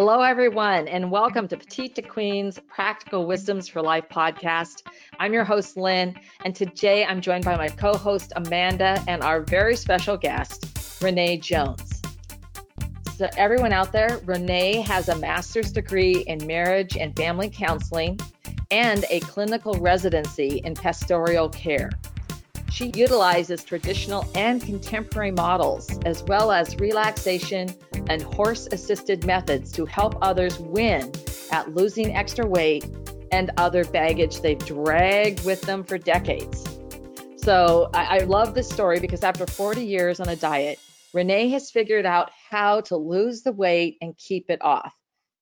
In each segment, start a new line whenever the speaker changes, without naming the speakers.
Hello, everyone, and welcome to Petite to Queen's Practical Wisdoms for Life podcast. I'm your host, Lynn, and today I'm joined by my co host, Amanda, and our very special guest, Renee Jones. So, everyone out there, Renee has a master's degree in marriage and family counseling and a clinical residency in pastoral care. She utilizes traditional and contemporary models, as well as relaxation and horse assisted methods to help others win at losing extra weight and other baggage they've dragged with them for decades. So I, I love this story because after 40 years on a diet, Renee has figured out how to lose the weight and keep it off.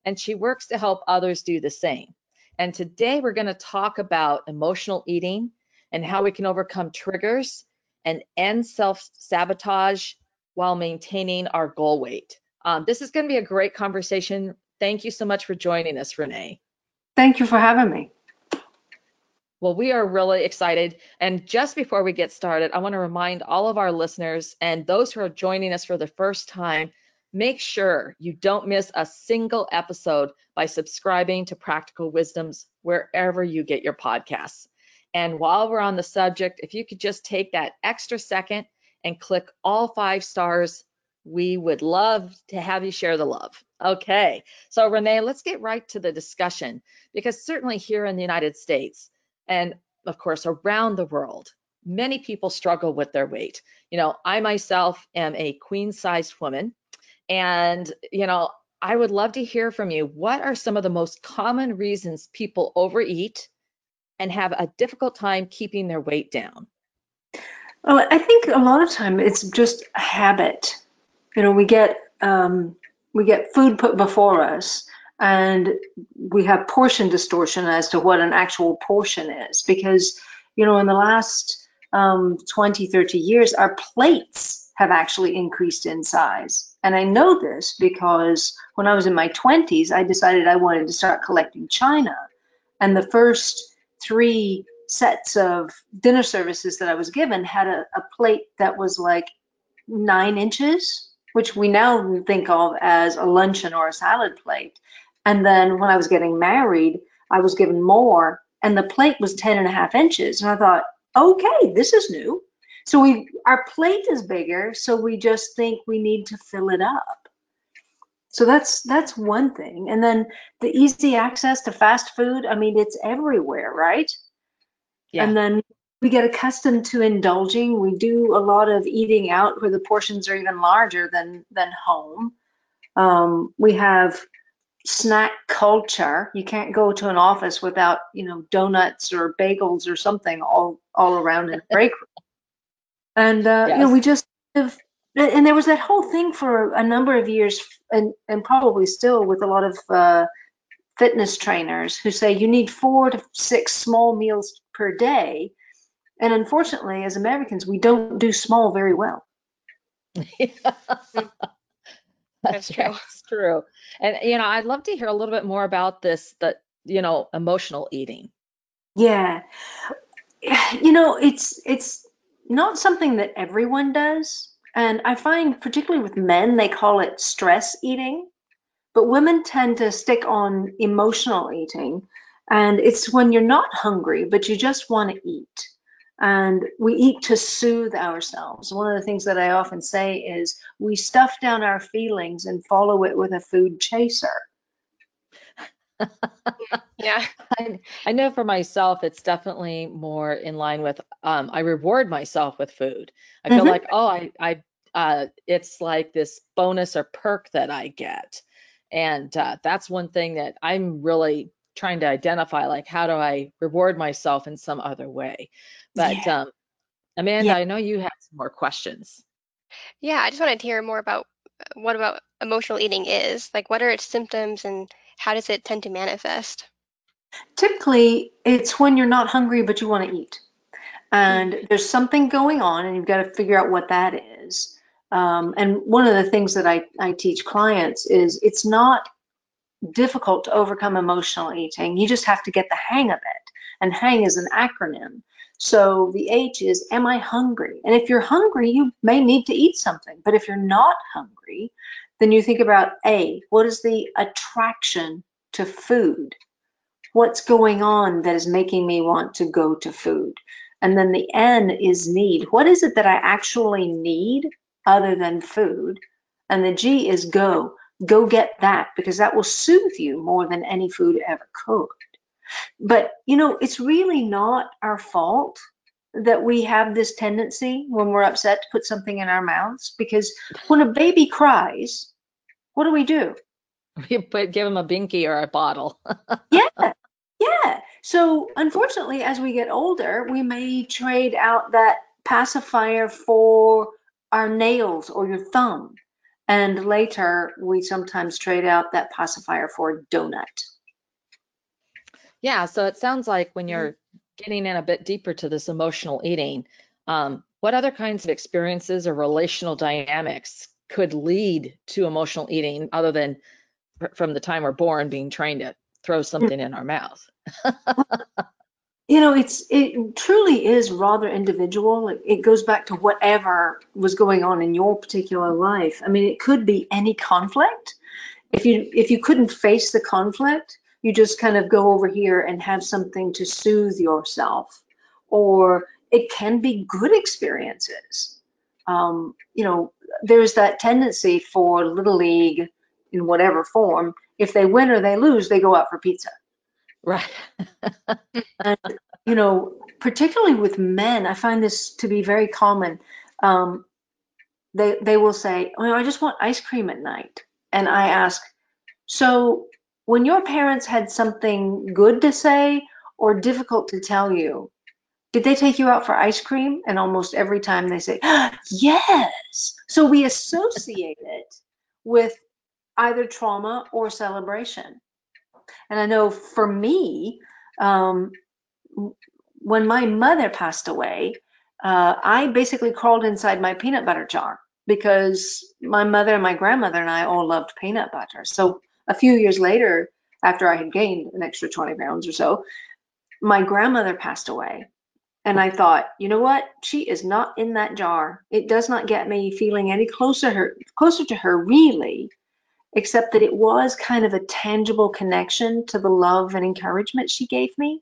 And she works to help others do the same. And today we're going to talk about emotional eating and how we can overcome triggers and end self sabotage while maintaining our goal weight. Um, this is going to be a great conversation. Thank you so much for joining us, Renee.
Thank you for having me.
Well, we are really excited. And just before we get started, I want to remind all of our listeners and those who are joining us for the first time make sure you don't miss a single episode by subscribing to Practical Wisdoms wherever you get your podcasts. And while we're on the subject, if you could just take that extra second and click all five stars, we would love to have you share the love. Okay, so Renee, let's get right to the discussion because certainly here in the United States and of course around the world, many people struggle with their weight. You know, I myself am a queen sized woman, and you know, I would love to hear from you. What are some of the most common reasons people overeat and have a difficult time keeping their weight down?
Well, I think a lot of time it's just a habit. You know, we get um, we get food put before us, and we have portion distortion as to what an actual portion is. Because you know, in the last um, 20, 30 years, our plates have actually increased in size. And I know this because when I was in my 20s, I decided I wanted to start collecting china. And the first three sets of dinner services that I was given had a, a plate that was like nine inches, which we now think of as a luncheon or a salad plate. And then when I was getting married, I was given more, and the plate was 10 and a half inches. And I thought, okay, this is new. So we our plate is bigger, so we just think we need to fill it up. So that's that's one thing. And then the easy access to fast food, I mean, it's everywhere, right? Yeah. And then we get accustomed to indulging. We do a lot of eating out where the portions are even larger than than home. Um, we have snack culture. You can't go to an office without, you know, donuts or bagels or something all all around in the break room. And uh, yes. you know, we just live and there was that whole thing for a number of years and, and probably still with a lot of uh, fitness trainers who say you need four to six small meals per day. And unfortunately as americans we don't do small very well.
That's true. that's true. And you know i'd love to hear a little bit more about this the you know emotional eating.
Yeah. You know it's it's not something that everyone does and I find, particularly with men, they call it stress eating, but women tend to stick on emotional eating. And it's when you're not hungry, but you just want to eat. And we eat to soothe ourselves. One of the things that I often say is we stuff down our feelings and follow it with a food chaser.
yeah I, I, know for myself it's definitely more in line with um, i reward myself with food i feel mm-hmm. like oh i i uh, it's like this bonus or perk that I get. And uh, that's one thing that I'm really trying to identify like, how do I reward myself in some other way? But yeah. um, Amanda, yeah. I know you have some more questions.
Yeah, I just wanted to hear more about uh, what about emotional eating is. Like, what are its symptoms and how does it tend to manifest?
Typically, it's when you're not hungry but you want to eat. And mm-hmm. there's something going on, and you've got to figure out what that is. Um, and one of the things that I, I teach clients is it's not difficult to overcome emotional eating. You just have to get the hang of it. And hang is an acronym. So the H is, am I hungry? And if you're hungry, you may need to eat something. But if you're not hungry, then you think about A, what is the attraction to food? What's going on that is making me want to go to food? And then the N is need. What is it that I actually need other than food? And the G is go. Go get that because that will soothe you more than any food ever could. But, you know, it's really not our fault that we have this tendency when we're upset to put something in our mouths because when a baby cries, what do we do?
We put give them a binky or a bottle.
yeah. Yeah. So unfortunately, as we get older, we may trade out that pacifier for our nails or your thumb. And later, we sometimes trade out that pacifier for a donut.
Yeah, so it sounds like when you're getting in a bit deeper to this emotional eating, um, what other kinds of experiences or relational dynamics could lead to emotional eating other than from the time we're born being trained to throw something in our mouth?
you know, it's it truly is rather individual. It, it goes back to whatever was going on in your particular life. I mean, it could be any conflict. If you if you couldn't face the conflict, you just kind of go over here and have something to soothe yourself. Or it can be good experiences. Um, you know, there's that tendency for Little League in whatever form. If they win or they lose, they go out for pizza.
Right.
and, you know, particularly with men, I find this to be very common. Um, they they will say, "Oh, I just want ice cream at night," and I ask, "So when your parents had something good to say or difficult to tell you, did they take you out for ice cream? And almost every time they say, yes. So we associate it with either trauma or celebration. And I know for me, um, when my mother passed away, uh, I basically crawled inside my peanut butter jar because my mother and my grandmother and I all loved peanut butter. So a few years later, after I had gained an extra 20 pounds or so, my grandmother passed away. And I thought, you know what? She is not in that jar. It does not get me feeling any closer her closer to her really, except that it was kind of a tangible connection to the love and encouragement she gave me.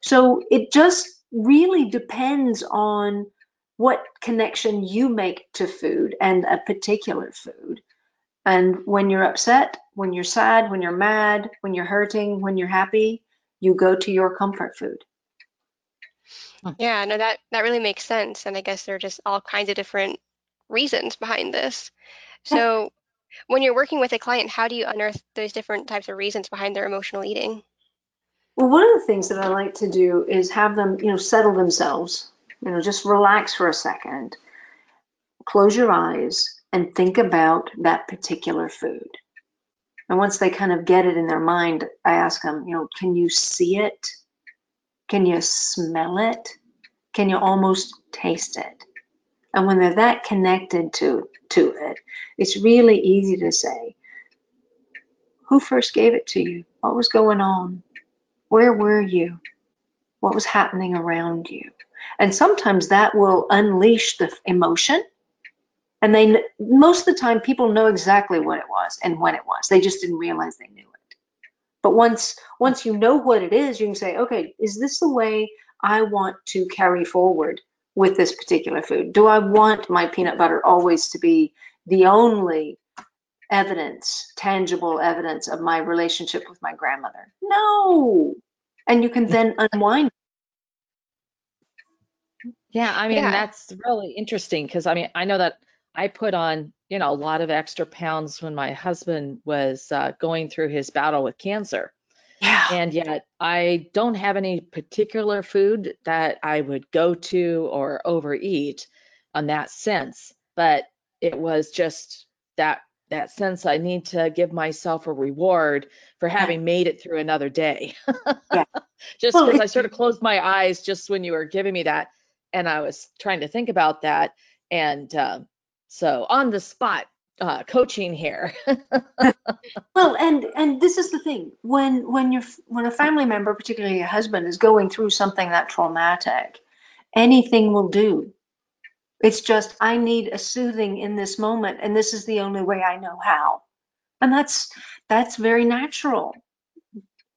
So it just really depends on what connection you make to food and a particular food. And when you're upset, when you're sad, when you're mad, when you're hurting, when you're happy, you go to your comfort food.
Yeah, no, that that really makes sense. And I guess there are just all kinds of different reasons behind this. So when you're working with a client, how do you unearth those different types of reasons behind their emotional eating?
Well, one of the things that I like to do is have them, you know, settle themselves, you know, just relax for a second, close your eyes, and think about that particular food. And once they kind of get it in their mind, I ask them, you know, can you see it? Can you smell it? Can you almost taste it? And when they're that connected to, to it, it's really easy to say, who first gave it to you? What was going on? Where were you? What was happening around you? And sometimes that will unleash the emotion and they most of the time people know exactly what it was and when it was they just didn't realize they knew it but once once you know what it is you can say okay is this the way i want to carry forward with this particular food do i want my peanut butter always to be the only evidence tangible evidence of my relationship with my grandmother no and you can then unwind
yeah i mean yeah. that's really interesting because i mean i know that I put on, you know, a lot of extra pounds when my husband was uh, going through his battle with cancer.
Yeah.
And yet I don't have any particular food that I would go to or overeat on that sense, but it was just that that sense I need to give myself a reward for having made it through another day. yeah. just because well, I sort of closed my eyes just when you were giving me that and I was trying to think about that and uh, so on the spot uh, coaching here.
well, and and this is the thing when when you're when a family member, particularly a husband, is going through something that traumatic, anything will do. It's just, I need a soothing in this moment, and this is the only way I know how. And that's that's very natural.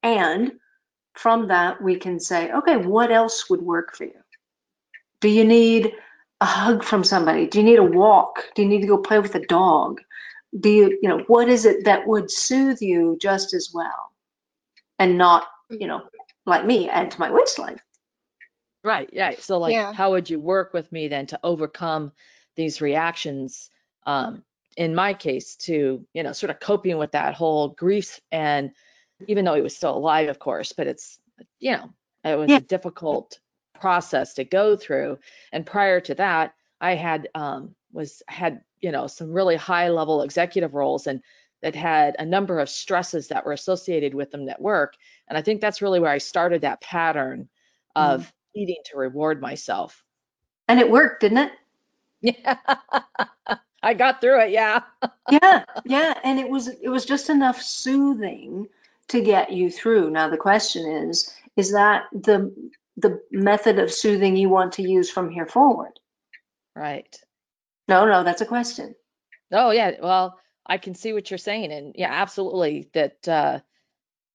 And from that, we can say, okay, what else would work for you? Do you need a hug from somebody? Do you need a walk? Do you need to go play with a dog? Do you, you know, what is it that would soothe you just as well? And not, you know, like me, add to my waistline.
Right, right. So like,
Yeah.
how would you work with me then to overcome these reactions? Um, in my case, to you know, sort of coping with that whole grief, and even though he was still alive, of course, but it's you know, it was
Yeah.
a difficult process to go through. And prior to that, I had um, was had you know some really high level executive roles and that had a number of stresses that were associated with them at work. And I think that's really where I started that pattern of needing to reward myself.
And it worked, didn't it?
Yeah. I got through it, yeah.
yeah, yeah, and it was it was just enough soothing to get you through. Now the question is, is that the the method of soothing you want to use from here forward?
Right.
No, no, that's a question.
Oh yeah, well, I can see what you're saying and yeah, absolutely that uh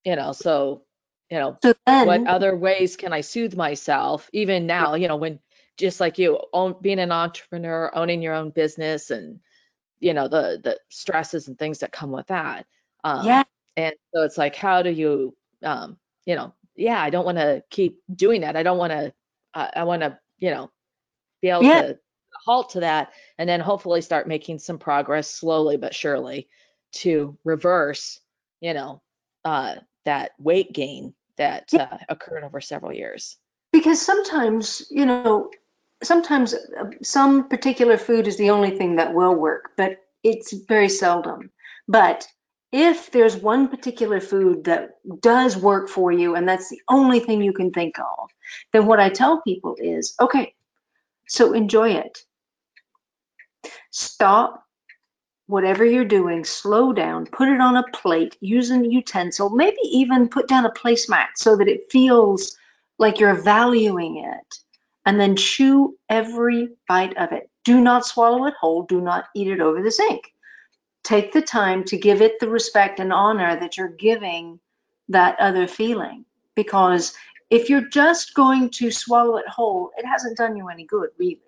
you know, so you know,
So then,
what other ways can I soothe myself even now, you know, when just like you own, being an entrepreneur, owning your own business and you know, the the stresses and things that come with that. Um
yeah,
and so it's like how do you um you know, yeah, I don't want to keep doing that. I don't want to uh, I want to, you know, be able
Yeah.
to halt to that and then hopefully start making some progress slowly but surely to reverse, you know, uh, that weight gain that
Yeah.
uh, occurred over several years.
because sometimes, you know, sometimes uh, some particular food is the only thing that will work, but it's very seldom. But if there's one particular food that does work for you and that's the only thing you can think of, then what I tell people is, okay, so enjoy it. Stop whatever you're doing, slow down, put it on a plate, use a utensil, maybe even put down a placemat so that it feels like you're valuing it. And then chew every bite of it. Do not swallow it whole, do not eat it over the sink. Take the time to give it the respect and honor that you're giving that other feeling. Because if you're just going to swallow it whole, it hasn't done you any good, really.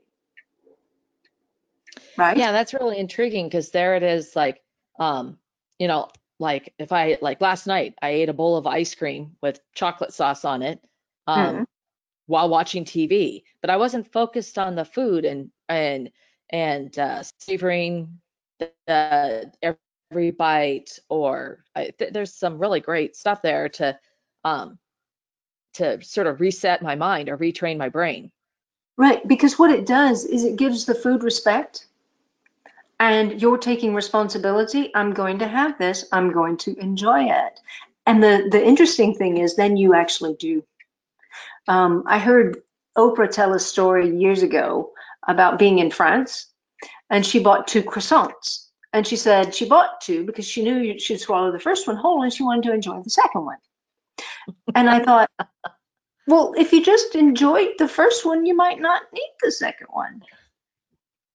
Right?
Yeah, that's really intriguing because there it is like um, you know, like if I like last night I ate a bowl of ice cream with chocolate sauce on it um
Mhm.
while watching TV, but I wasn't focused on the food and and and uh savoring every bite or I, th- there's some really great stuff there to um to sort of reset my mind or retrain my brain.
Right, because what it does is it gives the food respect and you're taking responsibility. I'm going to have this, I'm going to enjoy it. And the, the interesting thing is, then you actually do. Um, I heard Oprah tell a story years ago about being in France and she bought two croissants. And she said she bought two because she knew she'd swallow the first one whole and she wanted to enjoy the second one. And I thought, well, if you just enjoyed the first one, you might not need the second one.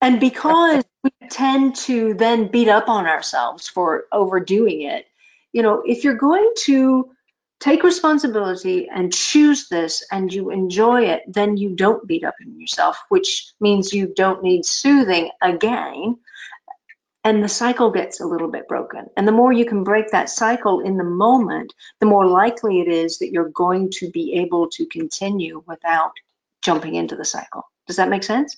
And because we tend to then beat up on ourselves for overdoing it, you know, if you're going to take responsibility and choose this and you enjoy it, then you don't beat up on yourself, which means you don't need soothing again. And the cycle gets a little bit broken. And the more you can break that cycle in the moment, the more likely it is that you're going to be able to continue without jumping into the cycle. Does that make sense?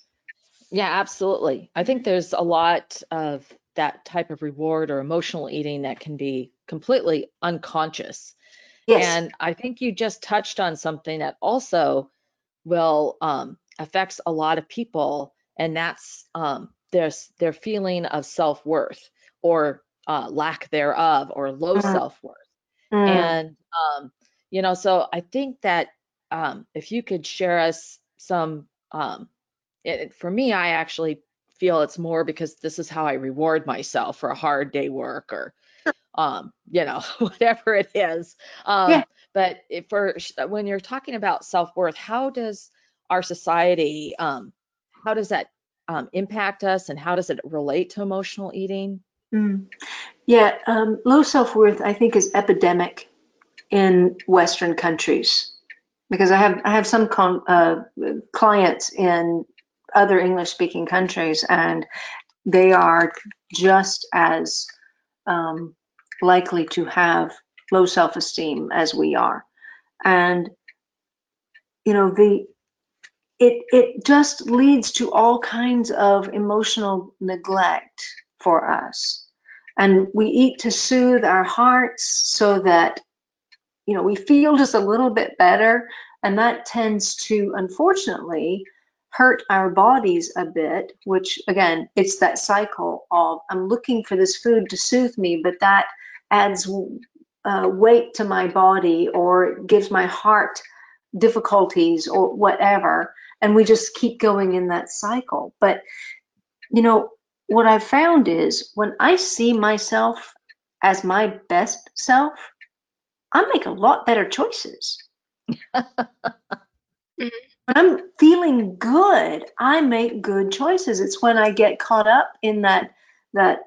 Yeah, absolutely. I think there's a lot of that type of reward or emotional eating that can be completely unconscious.
Yes.
And I think you just touched on something that also will um, affects a lot of people, and that's um, their their feeling of self worth or uh, lack thereof or low
Mhm.
self worth.
Mm.
And um, you know, so I think that um, if you could share us some, um, it, for me, I actually feel it's more because this is how I reward myself for a hard day work or, um, you know, whatever it is. Um,
Yeah.
But if for when you're talking about self worth, how does our society, um, how does that um, impact us and how does it relate to emotional eating?
Mm. Yeah, um, low self worth, I think, is epidemic in Western countries because I have I have some con, uh, clients in other English speaking countries, and they are just as um, likely to have low self esteem as we are, and you know the it it just leads to all kinds of emotional neglect for us. And we eat to soothe our hearts so that you know we feel just a little bit better. And that tends to unfortunately hurt our bodies a bit which again it's that cycle of i'm looking for this food to soothe me but that adds uh, weight to my body or gives my heart difficulties or whatever. And we just keep going in that cycle. But you know what i've found is when i see myself as my best self i make a lot better choices. When i'm feeling good i make good choices. It's when i get caught up in that that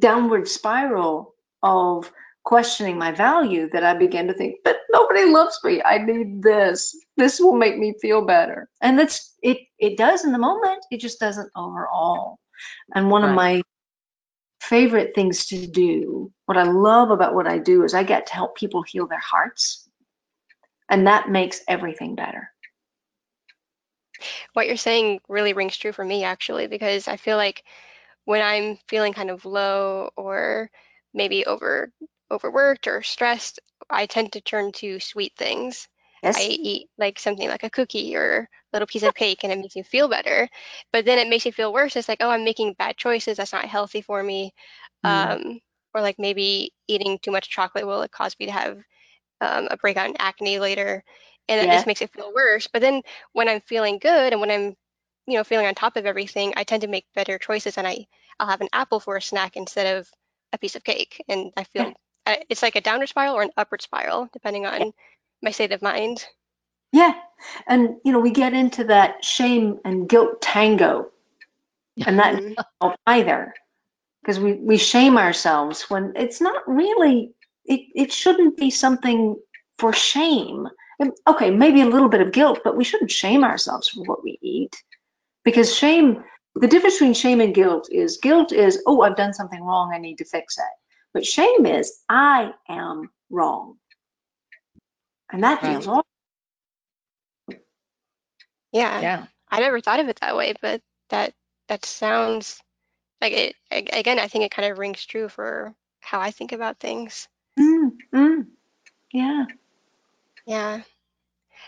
downward spiral of questioning my value that I began to think, but nobody loves me. I need this. This will make me feel better. And that's it it does in the moment. It just doesn't overall. And one right. of my favorite things to do, what I love about what I do is I get to help people heal their hearts. And that makes everything better.
What you're saying really rings true for me actually because I feel like when I'm feeling kind of low or maybe over overworked or stressed, I tend to turn to sweet things. Yes. I eat like something like a cookie or a little piece of cake and it makes me feel better. But then it makes me feel worse. It's like, oh, I'm making bad choices. That's not healthy for me. Mm. Um, or like maybe eating too much chocolate will cause me to have um, a breakout in acne later. And that yeah. just makes it feel worse. But then when I'm feeling good and when I'm, you know, feeling on top of everything, I tend to make better choices and I, I'll have an apple for a snack instead of a piece of cake. And I feel it's like a downward spiral or an upward spiral, depending on my state of mind.
Yeah. And, you know, we get into that shame and guilt tango, and that mm-hmm. either because we, we shame ourselves when it's not really, it, it shouldn't be something for shame. Okay, maybe a little bit of guilt, but we shouldn't shame ourselves for what we eat because shame, the difference between shame and guilt is guilt is, oh, I've done something wrong, I need to fix it. But shame is, I am wrong. And that right. feels awful.
Yeah. Yeah. I never thought of it that way, but that that sounds like it again, I think it kind of rings true for how I think about things.
Mm, mm. Yeah.
Yeah.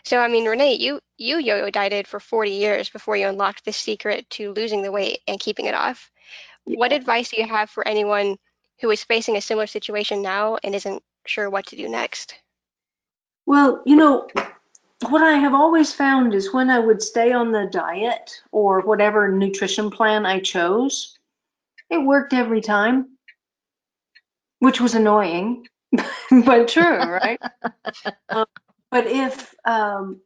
So I mean, Renee, you you yo-yo dieted for 40 years before you unlocked the secret to losing the weight and keeping it off. Yeah. What advice do you have for anyone who is facing a similar situation now and isn't sure what to do next?
Well, you know, what I have always found is when I would stay on the diet or whatever nutrition plan I chose, it worked every time, which was annoying, but true, right? um, but if um,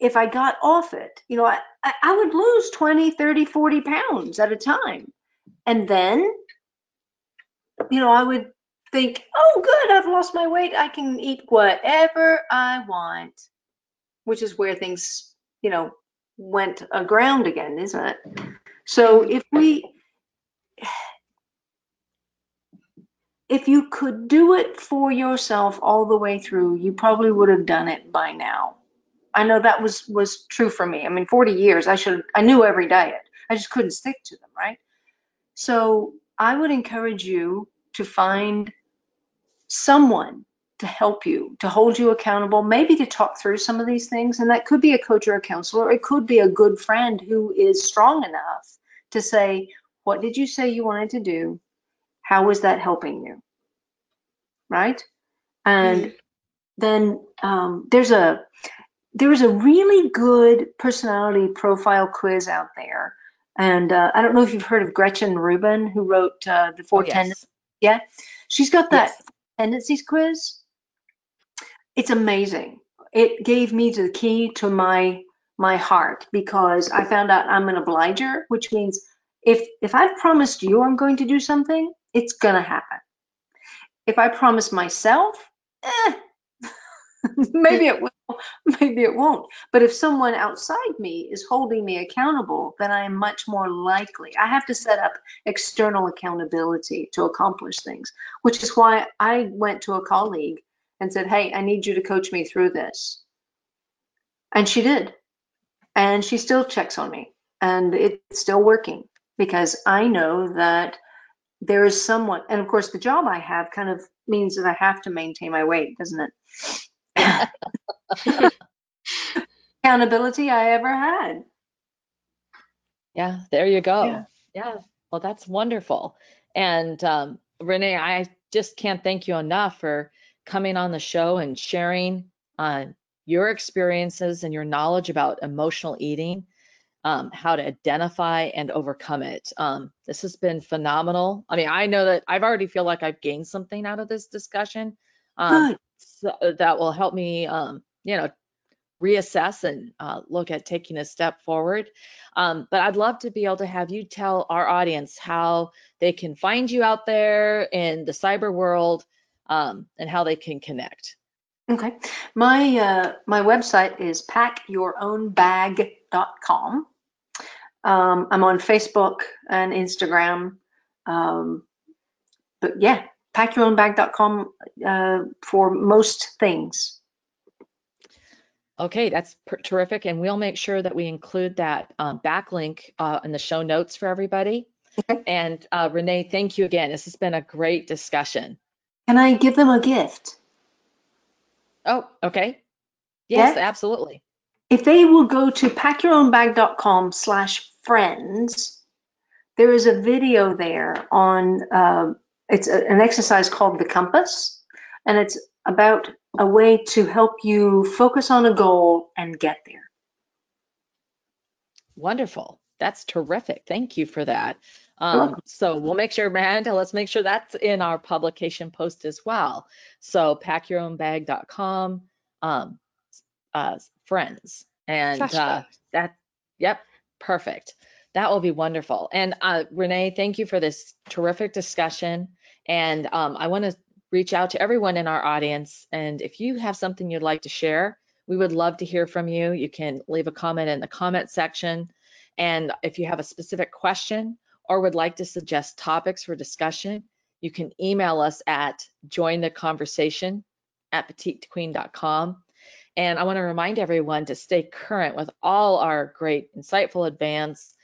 if I got off it, you know, I, I would lose 20, 30, 40 pounds at a time. And then you know, I would think, oh, good, I've lost my weight. I can eat whatever I want, which is where things, you know, went aground again, isn't it? So if we, if you could do it for yourself all the way through, you probably would have done it by now. I know that was was true for me. I mean, 40 years, I should I knew every diet. I just couldn't stick to them, right? So I would encourage you to find someone to help you, to hold you accountable, maybe to talk through some of these things. And that could be a coach or a counselor. It could be a good friend who is strong enough to say, What did you say you wanted to do? How is that helping you? Right? And mm-hmm. then um, there's a there's a really good personality profile quiz out there. And uh, I don't know if you've heard of Gretchen Rubin, who wrote uh, The Four oh, yes. Tendencies yeah. She's got that yes. tendencies quiz. It's amazing. It gave me the key to my my heart because I found out I'm an obliger, which means if if I've promised you I'm going to do something, it's gonna happen. If I promise myself, eh, maybe it will, maybe it won't. But if someone outside me is holding me accountable, then I am much more likely. I have to set up external accountability to accomplish things, which is why I went to a colleague and said, Hey, I need you to coach me through this. And she did. And she still checks on me. And it's still working because I know that there is someone, and of course, the job I have kind of means that I have to maintain my weight, doesn't it? accountability I ever had.
Yeah, there you go. Yeah. yeah. Well, that's wonderful. And um, Renee, I just can't thank you enough for coming on the show and sharing uh, your experiences and your knowledge about emotional eating, um, how to identify and overcome it. Um, this has been phenomenal. I mean, I know that I've already feel like I've gained something out of this discussion. Um, so uh, that will help me, um, you know, reassess and uh, look at taking a step forward. Um, but I'd love to be able to have you tell our audience how they can find you out there in the cyber world um, and how they can connect.
Okay, my uh, my website is packyourownbag.com. Um, I'm on Facebook and Instagram. Um, but yeah, packyourownbag.com uh, for most things.
Okay, that's terrific. And we'll make sure that we include that um, backlink uh, in the show notes for everybody. Okay. And uh, Renee, thank you again. This has been a great discussion.
Can I give them a gift?
Oh, okay. Yes, yeah? absolutely.
If they will go to packyourownbag.com slash friends, there is a video there on uh, it's a, an exercise called the compass, and it's about a way to help you focus on a goal and get there.
Wonderful. That's terrific. Thank you for that. Um, so we'll make sure, Miranda, let's make sure that's in our publication post as well. So packyourownbag.com, um, uh, friends, and uh, that, yep, perfect. That will be wonderful. And uh, Renee, thank you for this terrific discussion. And um, I want to reach out to everyone in our audience. And if you have something you'd like to share, we would love to hear from you. You can leave a comment in the comment section. And if you have a specific question or would like to suggest topics for discussion, you can email us at jointheconversation at petitequeen.com. And I want to remind everyone to stay current with all our great, insightful, advanced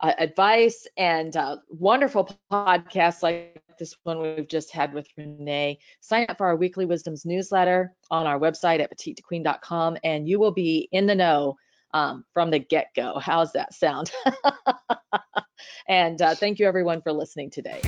uh, advice and uh, wonderful podcasts like this one we've just had with Renee. Sign up for our weekly wisdoms newsletter on our website at petitequeen.com, and you will be in the know um, from the get go. How's that sound? and uh, thank you everyone for listening today.